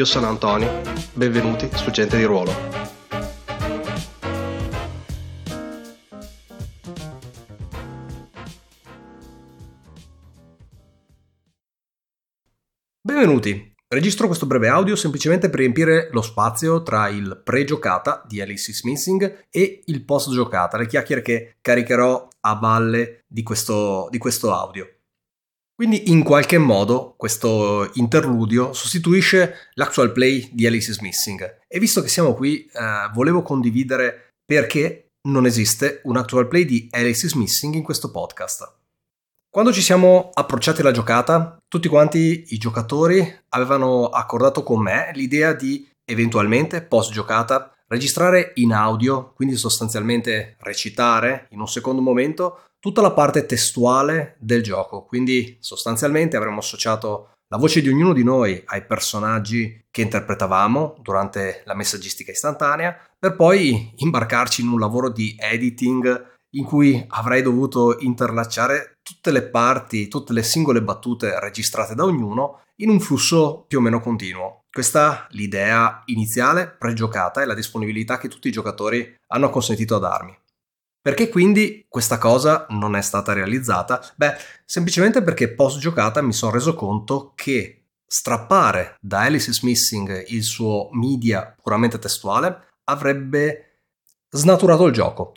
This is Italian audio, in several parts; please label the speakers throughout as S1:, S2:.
S1: Io sono Antonio, benvenuti su Gente di Ruolo. Benvenuti! Registro questo breve audio semplicemente per riempire lo spazio tra il pre-giocata di Alice is Missing e il post-giocata, le chiacchiere che caricherò a valle di questo, di questo audio. Quindi in qualche modo questo interludio sostituisce l'actual play di Alice is Missing e visto che siamo qui eh, volevo condividere perché non esiste un actual play di Alice is Missing in questo podcast. Quando ci siamo approcciati alla giocata, tutti quanti i giocatori avevano accordato con me l'idea di eventualmente post giocata registrare in audio, quindi sostanzialmente recitare in un secondo momento tutta la parte testuale del gioco, quindi sostanzialmente avremmo associato la voce di ognuno di noi ai personaggi che interpretavamo durante la messaggistica istantanea, per poi imbarcarci in un lavoro di editing in cui avrei dovuto interlacciare tutte le parti, tutte le singole battute registrate da ognuno in un flusso più o meno continuo. Questa l'idea iniziale, pregiocata e la disponibilità che tutti i giocatori hanno consentito a darmi. Perché quindi questa cosa non è stata realizzata? Beh, semplicemente perché post giocata mi sono reso conto che strappare da Alice is Missing il suo media puramente testuale avrebbe snaturato il gioco.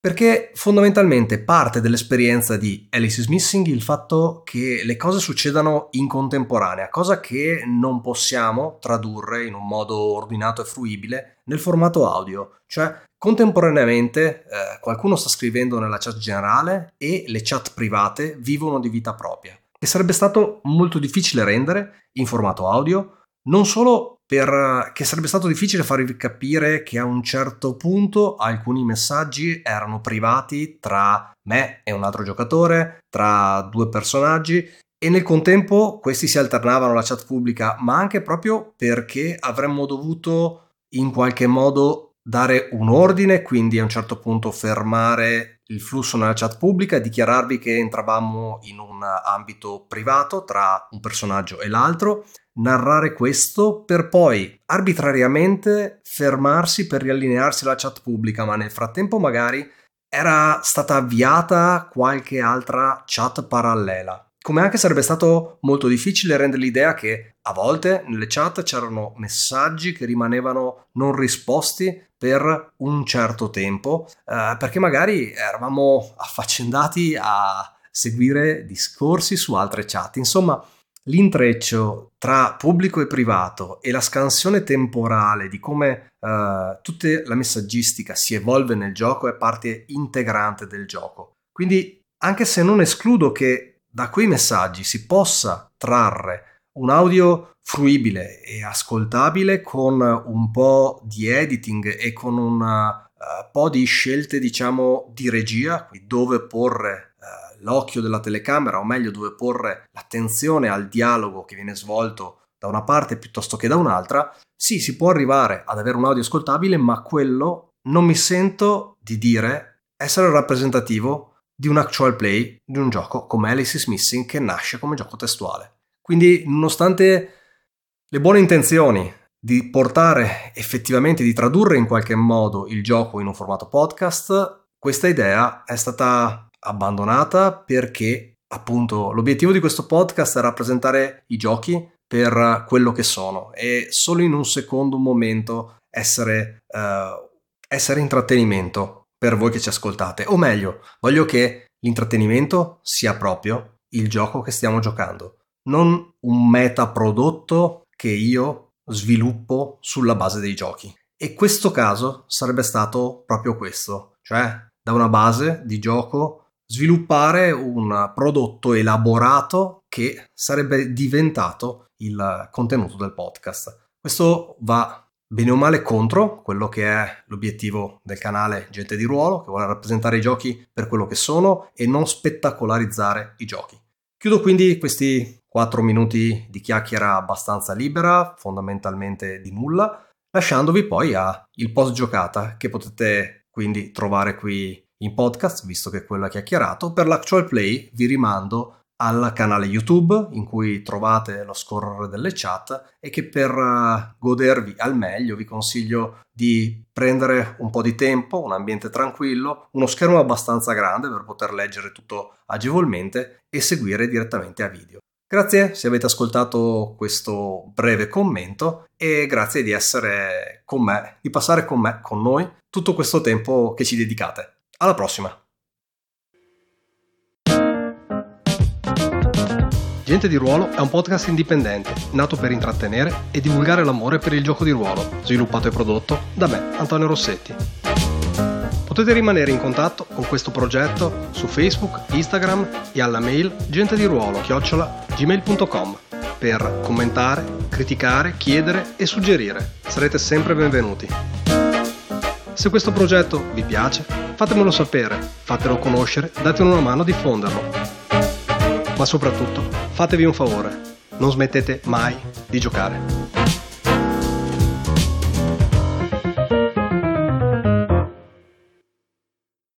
S1: Perché fondamentalmente parte dell'esperienza di Alice is Missing il fatto che le cose succedano in contemporanea, cosa che non possiamo tradurre in un modo ordinato e fruibile nel formato audio. Cioè, contemporaneamente eh, qualcuno sta scrivendo nella chat generale e le chat private vivono di vita propria. E sarebbe stato molto difficile rendere in formato audio, non solo perché sarebbe stato difficile farvi capire che a un certo punto alcuni messaggi erano privati tra me e un altro giocatore, tra due personaggi e nel contempo questi si alternavano alla chat pubblica, ma anche proprio perché avremmo dovuto in qualche modo dare un ordine, quindi a un certo punto fermare il flusso nella chat pubblica, dichiararvi che entravamo in un ambito privato tra un personaggio e l'altro narrare questo per poi arbitrariamente fermarsi per riallinearsi alla chat pubblica, ma nel frattempo magari era stata avviata qualche altra chat parallela. Come anche sarebbe stato molto difficile rendere l'idea che a volte nelle chat c'erano messaggi che rimanevano non risposti per un certo tempo, eh, perché magari eravamo affaccendati a seguire discorsi su altre chat. Insomma, l'intreccio tra pubblico e privato e la scansione temporale di come uh, tutta la messaggistica si evolve nel gioco è parte integrante del gioco. Quindi, anche se non escludo che da quei messaggi si possa trarre un audio fruibile e ascoltabile con un po' di editing e con un uh, po' di scelte, diciamo, di regia, dove porre l'occhio della telecamera, o meglio dove porre l'attenzione al dialogo che viene svolto da una parte piuttosto che da un'altra, sì, si può arrivare ad avere un audio ascoltabile, ma quello non mi sento di dire essere rappresentativo di un actual play di un gioco come Alice is Missing che nasce come gioco testuale. Quindi, nonostante le buone intenzioni di portare effettivamente, di tradurre in qualche modo il gioco in un formato podcast, questa idea è stata abbandonata perché appunto l'obiettivo di questo podcast è rappresentare i giochi per quello che sono e solo in un secondo momento essere, uh, essere intrattenimento per voi che ci ascoltate. O meglio, voglio che l'intrattenimento sia proprio il gioco che stiamo giocando, non un meta prodotto che io sviluppo sulla base dei giochi. E questo caso sarebbe stato proprio questo, cioè da una base di gioco sviluppare un prodotto elaborato che sarebbe diventato il contenuto del podcast. Questo va bene o male contro quello che è l'obiettivo del canale Gente di Ruolo, che vuole rappresentare i giochi per quello che sono e non spettacolarizzare i giochi. Chiudo quindi questi 4 minuti di chiacchiera abbastanza libera, fondamentalmente di nulla, lasciandovi poi a il post giocata che potete quindi trovare qui in podcast, visto che quello chiacchierato. Per l'actual play vi rimando al canale YouTube in cui trovate lo scorrere delle chat e che per eh, godervi al meglio vi consiglio di prendere un po' di tempo, un ambiente tranquillo, uno schermo abbastanza grande per poter leggere tutto agevolmente e seguire direttamente a video. Grazie se avete ascoltato questo breve commento e grazie di essere con me, di passare con me, con noi, tutto questo tempo che ci dedicate. Alla prossima! Gente di Ruolo è un podcast indipendente, nato per intrattenere e divulgare l'amore per il gioco di ruolo, sviluppato e prodotto da me, Antonio Rossetti. Potete rimanere in contatto con questo progetto su Facebook, Instagram e alla mail gentediruolo-gmail.com per commentare, criticare, chiedere e suggerire. Sarete sempre benvenuti. Se questo progetto vi piace, fatemelo sapere, fatelo conoscere, datelo una mano a diffonderlo ma soprattutto fatevi un favore, non smettete mai di giocare.